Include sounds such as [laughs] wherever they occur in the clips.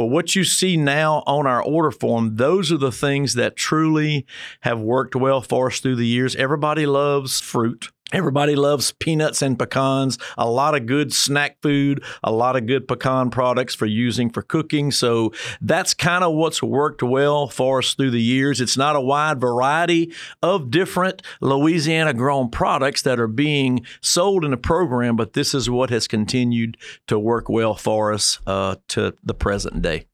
But what you see now on our order form, those are the things that truly have worked well for us through the years. Everybody loves fruit. Everybody loves peanuts and pecans, a lot of good snack food, a lot of good pecan products for using for cooking. So that's kind of what's worked well for us through the years. It's not a wide variety of different Louisiana grown products that are being sold in the program, but this is what has continued to work well for us uh, to the present day.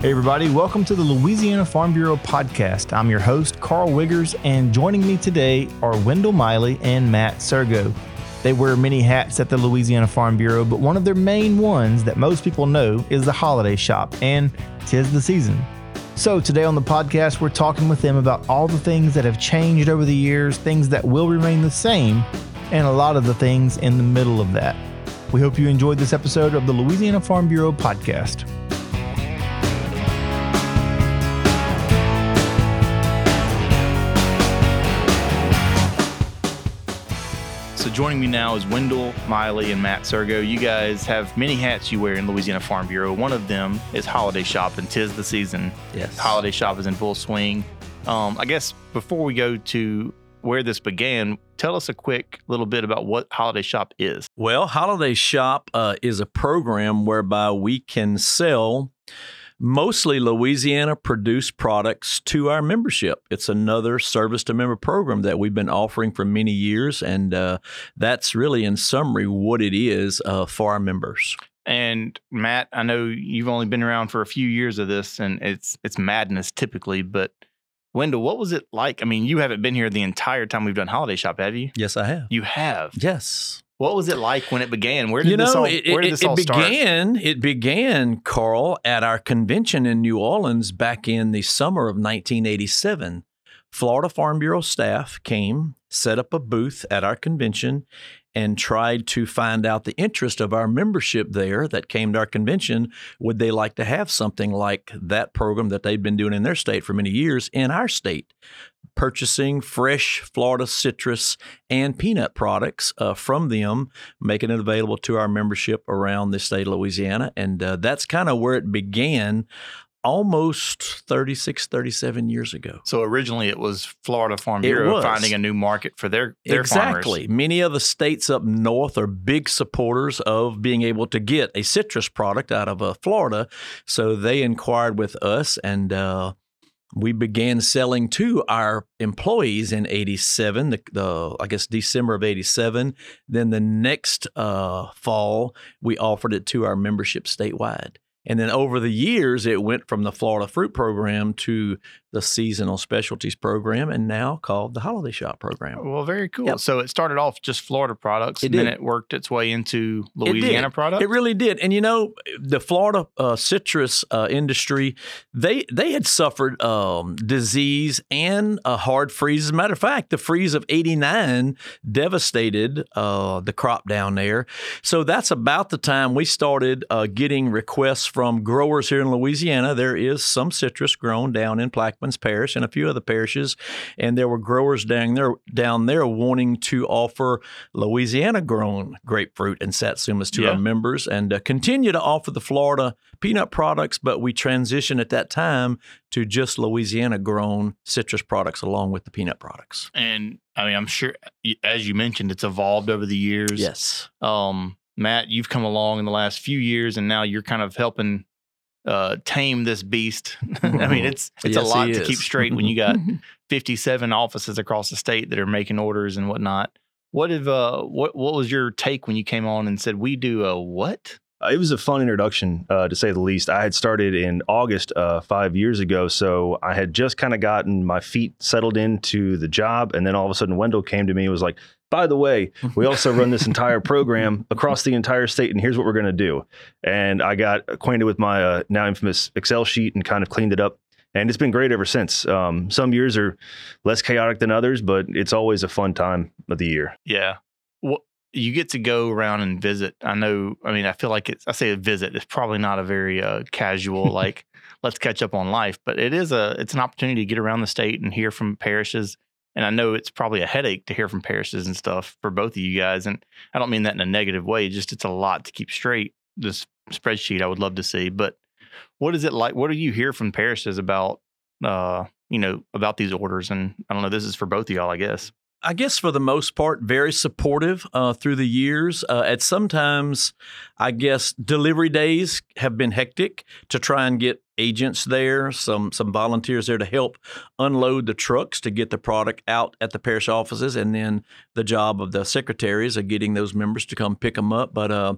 Hey, everybody, welcome to the Louisiana Farm Bureau podcast. I'm your host, Carl Wiggers, and joining me today are Wendell Miley and Matt Sirgo. They wear many hats at the Louisiana Farm Bureau, but one of their main ones that most people know is the holiday shop, and tis the season. So, today on the podcast, we're talking with them about all the things that have changed over the years, things that will remain the same, and a lot of the things in the middle of that. We hope you enjoyed this episode of the Louisiana Farm Bureau podcast. So joining me now is Wendell Miley and Matt Sirgo. You guys have many hats you wear in Louisiana Farm Bureau. One of them is holiday shop, and tis the season. Yes. Holiday shop is in full swing. Um, I guess before we go to where this began, tell us a quick little bit about what Holiday Shop is. Well, Holiday Shop uh, is a program whereby we can sell mostly Louisiana produced products to our membership. It's another service to member program that we've been offering for many years, and uh, that's really, in summary, what it is uh, for our members. And Matt, I know you've only been around for a few years of this, and it's it's madness typically, but Wendell, what was it like? I mean, you haven't been here the entire time we've done Holiday Shop, have you? Yes, I have. You have. Yes. What was it like when it began? Where did you know, this all, it, where did it, this it all began, start? It began, Carl, at our convention in New Orleans back in the summer of 1987. Florida Farm Bureau staff came, set up a booth at our convention, and tried to find out the interest of our membership there that came to our convention. Would they like to have something like that program that they'd been doing in their state for many years in our state? Purchasing fresh Florida citrus and peanut products uh, from them, making it available to our membership around the state of Louisiana. And uh, that's kind of where it began almost 36, 37 years ago. So originally it was Florida Farm Bureau finding a new market for their, their exactly. farmers. Many of the states up north are big supporters of being able to get a citrus product out of uh, Florida. So they inquired with us and uh, we began selling to our employees in 87 the, the i guess december of 87 then the next uh, fall we offered it to our membership statewide and then over the years it went from the florida fruit program to the seasonal specialties program and now called the holiday shop program Well, very cool. Yep. So it started off just Florida products, It and then it worked its way into It did. Louisiana products. It really did. And you know, the Florida uh, citrus uh, industry, they they had suffered um, disease and a hard freeze. As a matter of fact, the freeze of 89 devastated uh, the crop down there. So that's about the time we started uh, getting requests from growers here in Louisiana. There is some citrus grown down in Plaquemines Parish and a few other parishes, and there were growers down there down there wanting to offer Louisiana grown grapefruit and satsumas to Yeah. our members and uh, continue to offer the Florida peanut products, but we transitioned at that time to just Louisiana grown citrus products along with the peanut products. and I mean, I'm sure, as you mentioned, it's evolved over the years. Yes. Um, Matt, you've come along in the last few years, and now you're kind of helping uh, tame this beast. [laughs] I mean, it's it's a lot to keep straight when you [laughs] got 57 offices across the state that are making orders and whatnot. What have uh what what was your take when you came on and said we do a what? Uh, it was a fun introduction, uh, to say the least. I had started in August uh, five years ago, so I had just kind of gotten my feet settled into the job, and then all of a sudden, Wendell came to me and was like, "By the way, we [laughs] also run this entire program across the entire state, and here's what we're going to do." And I got acquainted with my uh, now infamous Excel sheet and kind of cleaned it up, and it's been great ever since. Um, some years are less chaotic than others, but it's always a fun time of the year. Yeah. What you get to go around and visit. I know. I mean, I feel like it's. I say a visit. It's probably not a very uh, casual [laughs] like let's catch up on life, but it is a. It's an opportunity to get around the state and hear from parishes. And I know it's probably a headache to hear from parishes and stuff for both of you guys. And I don't mean that in a negative way. Just it's a lot to keep straight. This spreadsheet I would love to see, but what is it like? What do you hear from parishes about, uh, you know, about these orders? And I don't know. This is for both of y'all, I guess. I guess for the most part, very supportive uh, through the years. Uh, at sometimes, I guess delivery days have been hectic to try and get agents there, some some volunteers there to help unload the trucks to get the product out at the parish offices, and then the job of the secretaries of getting those members to come pick them up. But uh,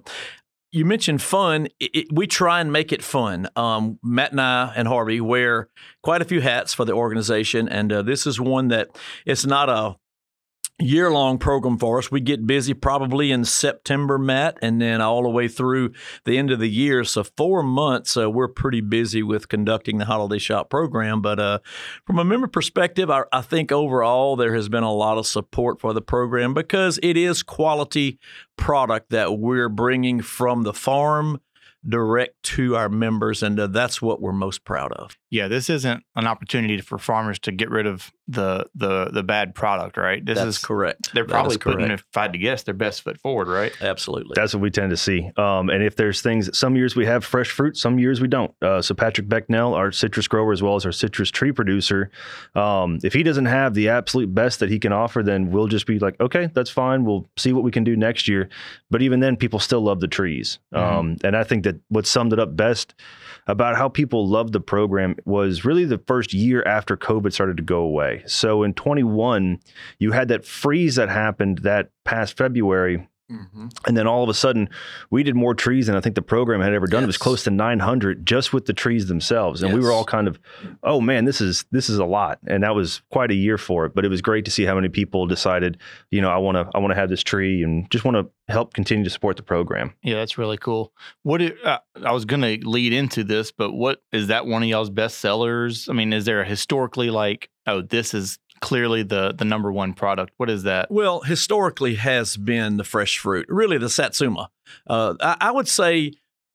you mentioned fun. It, it, we try and make it fun. Um, Matt and I and Harvey wear quite a few hats for the organization, and uh, this is one that it's not a year long program for us. We get busy probably in September, Matt, and then all the way through the end of the year. So, four months, uh, we're pretty busy with conducting the Holiday Shop program. But uh, from a member perspective, I, I, think overall there has been a lot of support for the program because it is quality product that we're bringing from the farm direct to our members, and uh, that's what we're most proud of. Yeah, this isn't an opportunity for farmers to get rid of the the the bad product, right? This that's is correct. They're probably putting, if I had to guess, their best foot forward, right? Absolutely. That's what we tend to see. Um, and if there's things, some years we have fresh fruit, some years we don't. Uh, so Patrick Becknell, our citrus grower as well as our citrus tree producer, um, if he doesn't have the absolute best that he can offer, then we'll just be like, okay, that's fine. We'll see what we can do next year. But even then, people still love the trees. Mm-hmm. Um, and I think that what summed it up best about how people loved the program was really the first year after COVID started to go away. So in 21, you had that freeze that happened that past February Mm-hmm. And then all of a sudden, we did more trees than I think the program had ever done. Yes. It was close to 900 just with the trees themselves, and yes. we were all kind of, "Oh man, this is this is a lot." And that was quite a year for it. But it was great to see how many people decided, you know, I want to I want to have this tree and just want to help continue to support the program. Yeah, that's really cool. What uh, I was going to lead into this, but what is that one of y'all's best sellers? I mean, is there a historically like, oh, this is clearly the the number one product. What is that? Well, historically has been the fresh fruit, really the satsuma. Uh, I, I, would say,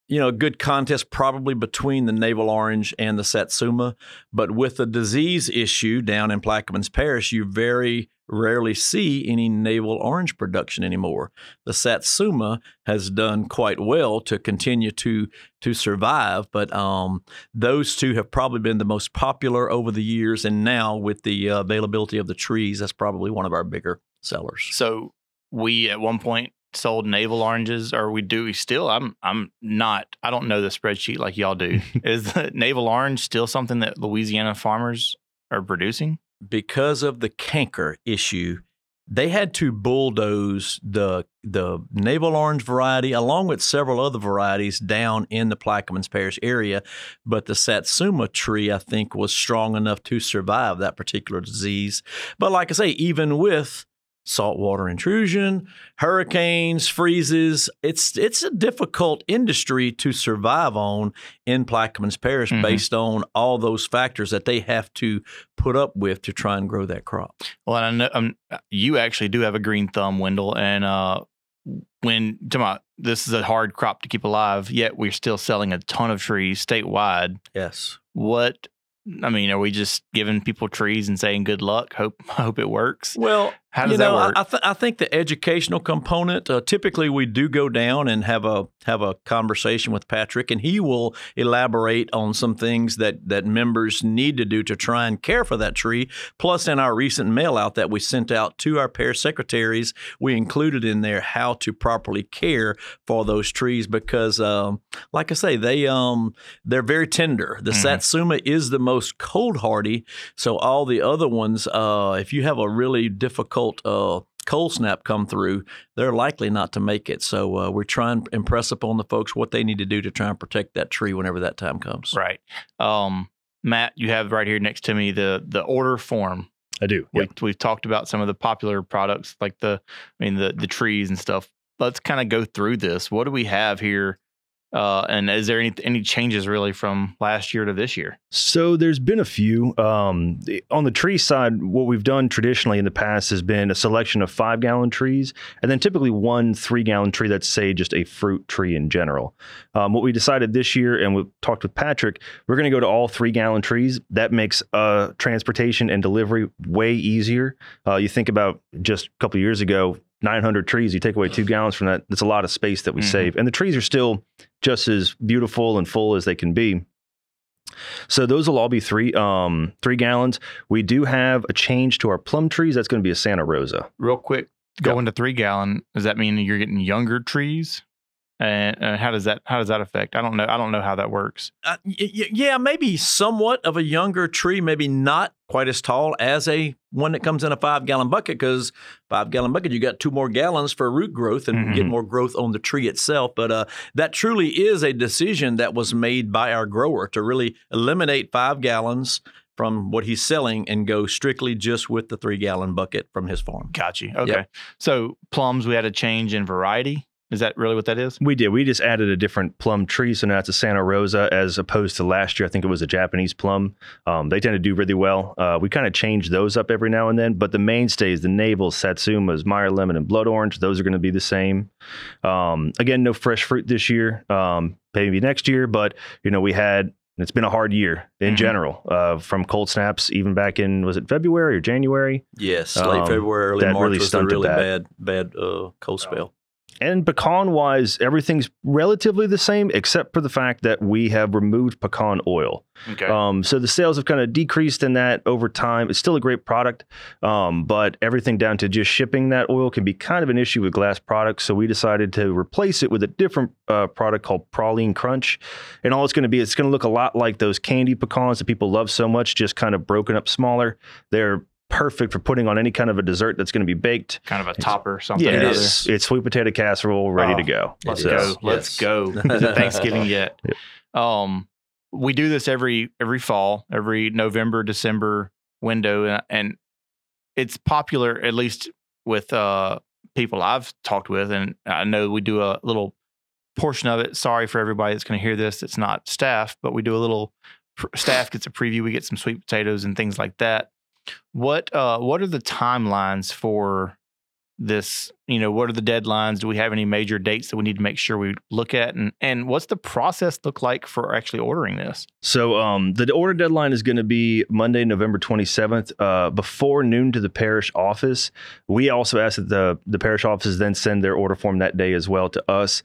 you know, a good contest probably between the navel orange and the satsuma, but with the disease issue down in Plaquemines Parish, you very rarely see any navel orange production anymore. The Satsuma has done quite well to continue to to survive, but um, those two have probably been the most popular over the years, and now with the uh, availability of the trees, that's probably one of our bigger sellers. So we at one point sold navel oranges, or we do we still? I'm I'm not. I don't know the spreadsheet like y'all do. [laughs] Is the navel orange still something that Louisiana farmers are producing? because of the canker issue, they had to bulldoze the the navel orange variety along with several other varieties down in the Plaquemines Parish area. But the Satsuma tree, I think, was strong enough to survive that particular disease. But like I say, even with saltwater intrusion, hurricanes, freezes. It's it's a difficult industry to survive on in Plaquemines Parish mm-hmm. based on all those factors that they have to put up with to try and grow that crop. Well, I know um, you actually do have a green thumb, Wendell, and uh, when about this is a hard crop to keep alive, yet we're still selling a ton of trees statewide. Yes. What I mean, are we just giving people trees and saying good luck? Hope [laughs] hope it works. Well, how does you know, that work? I, th- I think the educational component. Uh, typically, we do go down and have a have a conversation with Patrick, and he will elaborate on some things that that members need to do to try and care for that tree. Plus, in our recent mail out that we sent out to our parish secretaries, we included in there how to properly care for those trees because, um, like I say, they um they're very tender. The mm-hmm. satsuma is the most cold hardy, so all the other ones, uh, if you have a really difficult uh, cold snap come through, they're likely not to make it. So uh, we're trying to impress upon the folks what they need to do to try and protect that tree whenever that time comes. Right. Um, Matt, you have right here next to me the the order form. I do. We, yep. We've talked about some of the popular products like the, I mean the the trees and stuff. Let's kind of go through this. What do we have here Uh, and is there any any changes really from last year to this year? So there's been a few. Um, on the tree side, what we've done traditionally in the past has been a selection of five gallon trees, and then typically one three gallon tree that's say just a fruit tree in general. Um, what we decided this year, and we talked with Patrick, we're going to go to all three gallon trees. That makes uh, transportation and delivery way easier. Uh, you think about just a couple years ago. 900 trees, you take away two gallons from that, that's a lot of space that we Mhm. save. And the trees are still just as beautiful and full as they can be. So those will all be three um three gallons. We do have a change to our plum trees. That's going to be a Santa Rosa. Real quick, going to three gallon. Does that mean you're getting younger trees? And, and how does that how does that affect? I don't know. I don't know how that works. Uh, y- y- yeah, maybe somewhat of a younger tree, maybe not quite as tall as a one that comes in a five gallon bucket. Because five gallon bucket, you got two more gallons for root growth and get Mhm. more growth on the tree itself. But uh, that truly is a decision that was made by our grower to really eliminate five gallons from what he's selling and go strictly just with the three gallon bucket from his farm. Got you. Okay. So plums, we had a change in variety. Is that really what that is? We did. We just added a different plum tree, so now it's a Santa Rosa as opposed to last year. I think it was a Japanese plum. Um, they tend to do really well. Uh, we kind of change those up every now and then, but the mainstays, the navels, satsumas, Meyer lemon, and blood orange, those are going to be the same. Um, again, no fresh fruit this year. Um, maybe next year, but you know we had. It's been a hard year in Mhm. general, uh, from cold snaps even back in was it February or January? Yes, late Um, February, early March really was a really that. bad, bad uh, cold spell. And pecan wise, everything's relatively the same, except for the fact that we have removed pecan oil. Okay. Um, so the sales have kind of decreased in that over time. It's still a great product, um, but everything down to just shipping that oil can be kind of an issue with glass products. So we decided to replace it with a different uh, product called Praline Crunch. And all it's going to be, it's going to look a lot like those candy pecans that people love so much, just kind of broken up smaller. They're perfect for putting on any kind of a dessert that's going to be baked. kind of a topper, something. Yeah, or it other. is. It's sweet potato casserole ready Oh, to go. Let's It go. Let's yes. go. [laughs] Thanksgiving yet? [laughs] Um, we do this every every fall, every November, December window, and, and it's popular at least with uh people I've talked with, and I know we do a little portion of it. Sorry for everybody that's going to hear this. It's not staff, but we do a little. Staff gets a preview. We get some sweet potatoes and things like that. What uh what are the timelines for this? You know what are the deadlines? Do we have any major dates that we need to make sure we look at? And and what's the process look like for actually ordering this? So um, the order deadline is going to be Monday, November 27th, uh, before noon to the parish office. We also ask that the the parish offices then send their order form that day as well to us,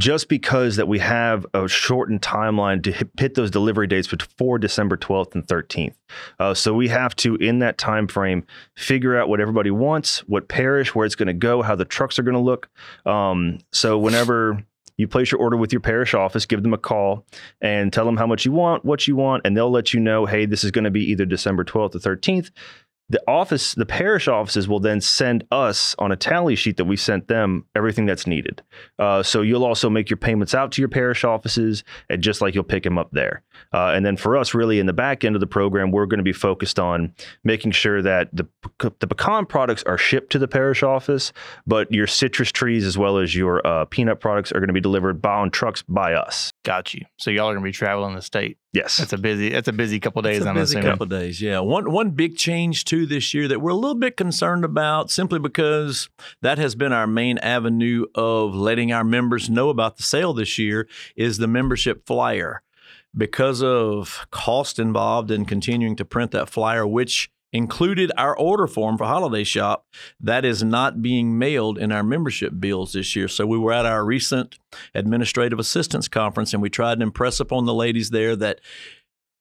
just because that we have a shortened timeline to hit, those delivery dates before December 12th and 13th. Uh, so we have to, in that time frame, figure out what everybody wants, what parish, where it's going to go, how the trucks are going to look. Um, so whenever you place your order with your parish office, give them a call and tell them how much you want, what you want, and they'll let you know, hey, this is going to be either December 12th or 13th. The office, the parish offices will then send us on a tally sheet that we sent them everything that's needed. Uh, so you'll also make your payments out to your parish offices, and just like you'll pick them up there. Uh, and then for us, really in the back end of the program, we're going to be focused on making sure that the the pecan products are shipped to the parish office, but your citrus trees as well as your uh, peanut products are going to be delivered by on trucks by us. got you so y'all are going to be traveling the state Yes. that's a busy that's a busy couple days It's a i'm busy assuming couple of days. Yeah, one one big change too this year that we're a little bit concerned about, simply because that has been our main avenue of letting our members know about the sale this year is the membership flyer. Because of cost involved in continuing to print that flyer, which included our order form for Holiday Shop, that is not being mailed in our membership bills this year. So we were at our recent administrative assistance conference and we tried to impress upon the ladies there that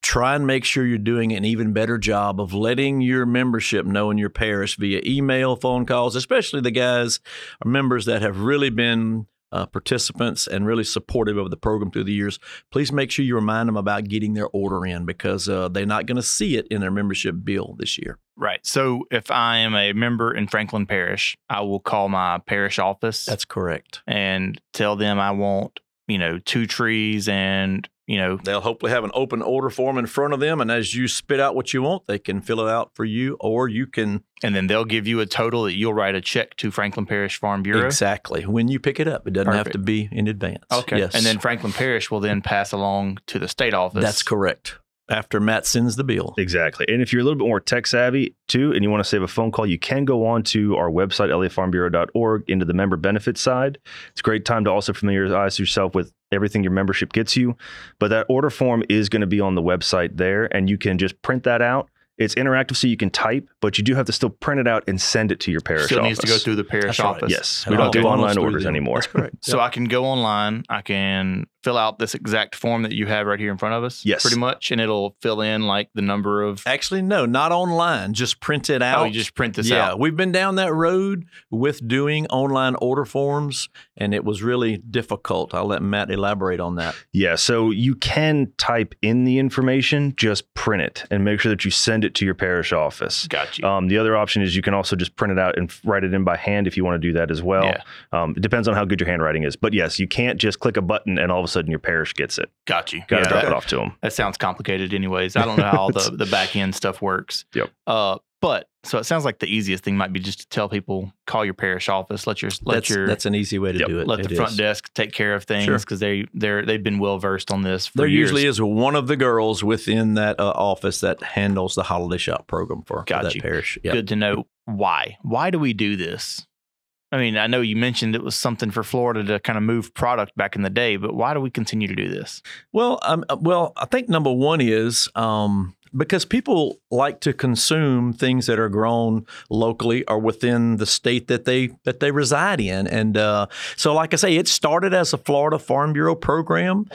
try and make sure you're doing an even better job of letting your membership know in your parish via email, phone calls, especially the guys or members that have really been uh, participants and really supportive of the program through the years. Please make sure you remind them about getting their order in because uh, they're not going to see it in their membership bill this year. right so if i am a member in franklin parish i will call my parish office That's correct. and tell them i want you know two trees and you know, They'll hopefully have an open order form in front of them, and as you spit out what you want, they can fill it out for you, or you can and then they'll give you a total that you'll write a check to Franklin Parish Farm Bureau. exactly when you pick it up. It doesn't have to be in advance. Okay. Yes. And then Franklin Parish will then pass along to the state office. that's correct. After Matt sends the bill. Exactly. And if you're a little bit more tech savvy too, and you want to save a phone call, you can go on to our website, lafarmbureau.org, into the member benefits side. It's a great time to also familiarize yourself with everything your membership gets you. But that order form is going to be on the website there, and you can just print that out. It's interactive, so you can type, but you do have to still print it out and send it to your parish Still office. needs to go through the parish That's right. office. Yes, we don't all do online orders them. anymore. That's [laughs] correct. So I can go online. I can fill out this exact form that you have right here in front of us. Yes. Pretty much. And it'll fill in like the number of. Actually, no, not online. Just print it out. Oh, you just print this yeah, out. we've been down that road with doing online order forms, and it was really difficult. I'll let Matt elaborate on that. Yeah, so you can type in the information, just print it and make sure that you send it to your parish office. Got you. Um, the other option is you can also just print it out and write it in by hand if you want to do that as well. Yeah. Um, it depends on how good your handwriting is. But yes, you can't just click a button and all of a sudden your parish gets it. Got you. Got to Yeah, drop that- it off to them. That sounds complicated, anyways. I don't know how all the, the back end stuff works. [laughs] Yep. Uh, but so it sounds like the easiest thing might be just to tell people call your parish office, let your let That's your that's an easy way to Yep. do it. let It the front is. desk take care of things Sure. because they they're they've been well versed on this. For There years. usually is one of the girls within that uh, office that handles the holiday shop program for, for that you. parish. Yeah. good to know why. Why do we do this? I mean, I know you mentioned it was something for Florida to kind of move product back in the day, but why do we continue to do this? Well, um, uh, well, I think number one is um, because people like to consume things that are grown locally or within the state that they that they reside in, and uh, so, like I say, it started as a Florida Farm Bureau program.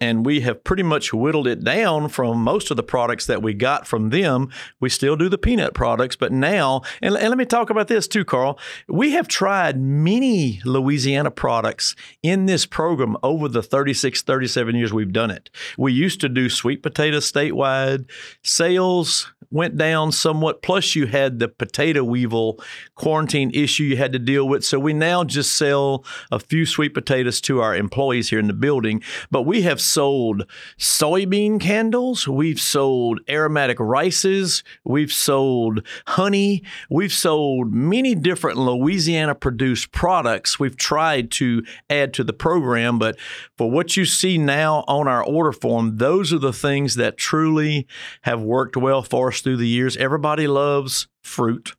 And we have pretty much whittled it down from most of the products that we got from them. We still do the peanut products, but now, and, and let me talk about this too, Carl. We have tried many Louisiana products in this program over the 36, 37 years we've done it. We used to do sweet potatoes statewide. Sales went down somewhat. Plus, you had the potato weevil quarantine issue you had to deal with. So we now just sell a few sweet potatoes to our employees here in the building. But we have sold soybean candles. We've sold aromatic rices. We've sold honey. We've sold many different Louisiana produced products. We've tried to add to the program, but for what you see now on our order form, those are the things that truly have worked well for us through the years. Everybody loves fruit.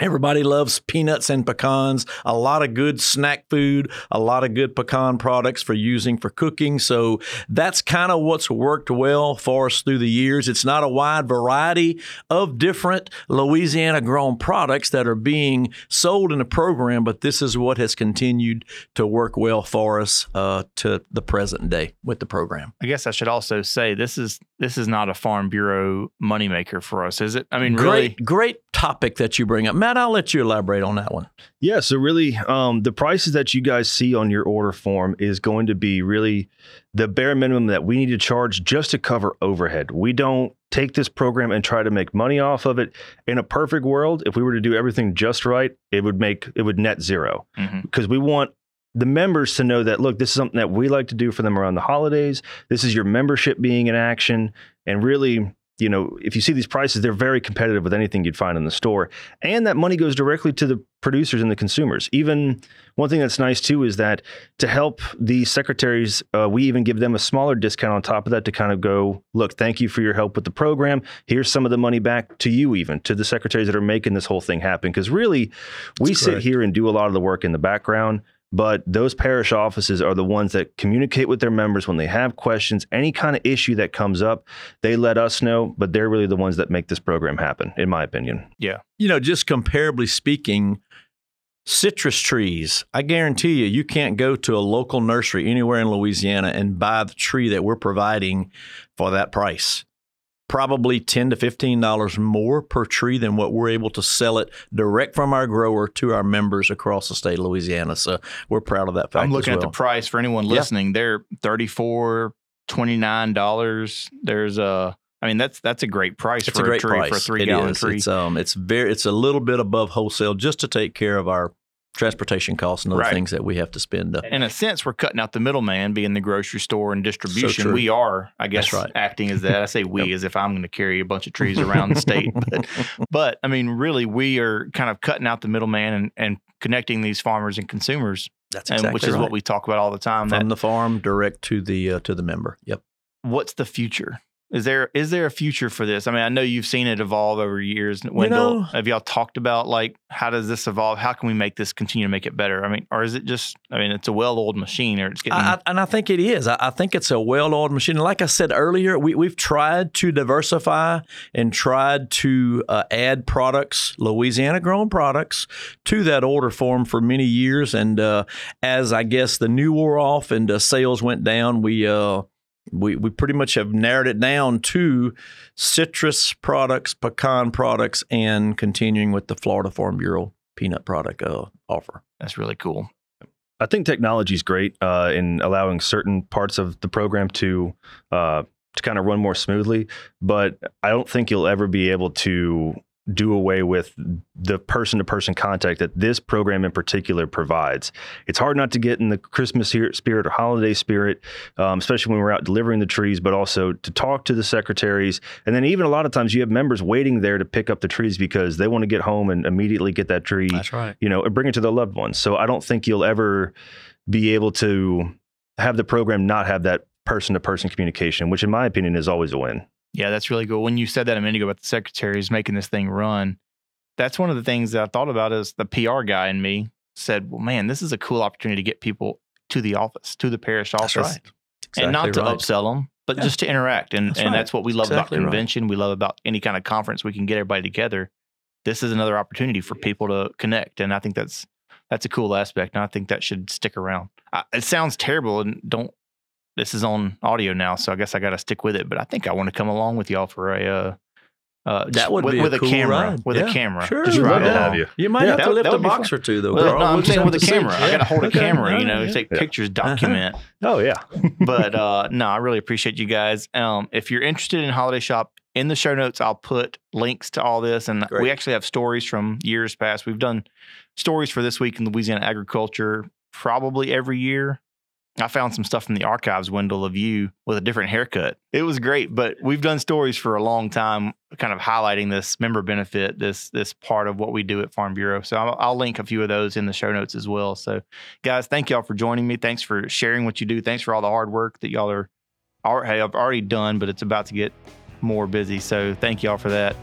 Everybody loves peanuts and pecans. A lot of good snack food, a lot of good pecan products for using for cooking. So that's kind of what's worked well for us through the years. It's not a wide variety of different Louisiana grown products that are being sold in the program, but this is what has continued to work well for us uh, to the present day with the program. I guess I should also say this is this is not a Farm Bureau moneymaker for us, is it? I mean, really, Great, great topic that you bring up. Matt, I'll let you elaborate on that one. Yeah, so really, um, the prices that you guys see on your order form is going to be really the bare minimum that we need to charge just to cover overhead. We don't take this program and try to make money off of it. In a perfect world, if we were to do everything just right, it would make it would net zero Mhm. because we want the members to know that look, this is something that we like to do for them around the holidays. This is your membership being in action, and really. You know, if you see these prices, they're very competitive with anything you'd find in the store. And that money goes directly to the producers and the consumers. Even one thing that's nice too is that to help the secretaries, uh, we even give them a smaller discount on top of that to kind of go, look, thank you for your help with the program. Here's some of the money back to you, even to the secretaries that are making this whole thing happen. Because really, we That's sit correct. here and do a lot of the work in the background. But those parish offices are the ones that communicate with their members when they have questions, any kind of issue that comes up, they let us know, but they're really the ones that make this program happen, in my opinion. Yeah. You know, just comparably speaking, citrus trees, I guarantee you, you can't go to a local nursery anywhere in Louisiana and buy the tree that we're providing for that price. Probably ten to fifteen dollars more per tree than what we're able to sell it direct from our grower to our members across the state of Louisiana. So we're proud of that fact. I'm looking as at the price for anyone Yeah. listening. They're 34 $29. There's a I mean that's that's a great price It's for a great tree price. for a 3 It gallon is. tree. It's um, it's very, it's a little bit above wholesale just to take care of our transportation costs and other Right. things that we have to spend. In a sense, we're cutting out the middleman, being the grocery store and distribution. true. we are, I guess, right. acting as that. I say we [laughs] as if I'm going to carry a bunch of trees around the state, [laughs] but, but I mean, really, we are kind of cutting out the middleman and, and connecting these farmers and consumers, That's and exactly which is right. what we talk about all the time. from That the farm direct to the uh, to the member. Yep. what's the future? Is there is there a future for this? I mean, I know you've seen it evolve over years. Wendell, know- have y'all talked about like how does this evolve? How can we make this continue to make it better? I mean, or is it just? I mean, it's a well-oiled machine, or it's getting. I, I, and I think it is. I, I think it's a well-oiled machine. Like I said earlier, we, we've tried to diversify and tried to uh, add products, Louisiana-grown products, to that order form for many years. And uh, as I guess the new wore off and uh, sales went down, we uh, we we pretty much have narrowed it down to citrus products, pecan products, and continuing with the Florida Farm Bureau peanut product uh, offer. that's really cool. I think technology is great uh, in allowing certain parts of the program to uh, to kind of run more smoothly, but I don't think you'll ever be able to do away with the person to person contact that this program in particular provides. It's hard not to get in the Christmas spirit or holiday spirit, um, especially when we're out delivering the trees, but also to talk to the secretaries. And then even a lot of times you have members waiting there to pick up the trees because they want to get home and immediately get that tree right. you know, and bring it to their loved ones. So I don't think you'll ever be able to have the program not have that person to person communication, which in my opinion is always a win. Yeah, that's really cool. When you said that a minute ago about the secretaries making this thing run, that's one of the things that I thought about is the PR guy in me said, "Well, man, this is a cool opportunity to get people to the office, to the parish office, right. and not Exactly to right. upsell them, but Yeah. just to interact. And That's and right. that's what we love Exactly about convention. We love about any kind of conference we can get everybody together. This is another opportunity for people to connect, and I think that's that's a cool aspect, and I think that should stick around. I, it sounds terrible, and don't. This is on audio now, so I guess I got to stick with it. But I think I want to come along with y'all for a. Uh, uh, just That would with, be a with cool camera, ride. with Yeah, a camera. sure. just ride love along. have you. You might Yeah, have that to lift a box fun. or two, though. Well, Carl. no, I'm saying with a to see. camera. I got to hold a [laughs] Okay. camera, you know, right, take yeah. pictures, document. [laughs] Oh yeah. but uh, no, I really appreciate you guys. Um, if you're interested in Holiday Shop, in the show notes, I'll put links to all this. And Great. we actually have stories from years past. We've done stories for this week in Louisiana agriculture probably every year. I found some stuff from the archives, Wendell, of you with a different haircut. It was great, but we've done stories for a long time, kind of highlighting this member benefit, this this part of what we do at Farm Bureau. So I'll, I'll link a few of those in the show notes as well. So, guys, thank y'all for joining me. Thanks for sharing what you do. Thanks for all the hard work that y'all are, are have already done, but it's about to get more busy. So, thank y'all for that.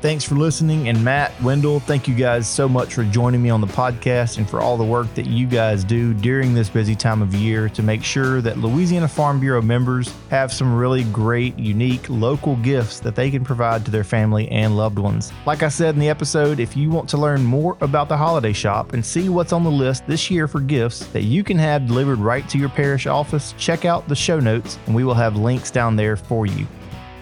Thanks for listening. And Matt, Wendell, thank you guys so much for joining me on the podcast and for all the work that you guys do during this busy time of year to make sure that Louisiana Farm Bureau members have some really great, unique local gifts that they can provide to their family and loved ones. Like I said in the episode, if you want to learn more about the holiday shop and see what's on the list this year for gifts that you can have delivered right to your parish office, check out the show notes and we will have links down there for you.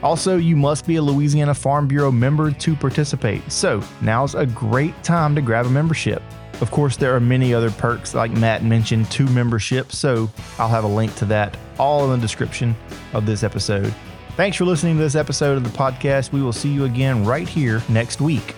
Also, you must be a Louisiana Farm Bureau member to participate. So, now's a great time to grab a membership. Of course, there are many other perks, like Matt mentioned, to membership. So, I'll have a link to that all in the description of this episode. Thanks for listening to this episode of the podcast. We will see you again right here next week.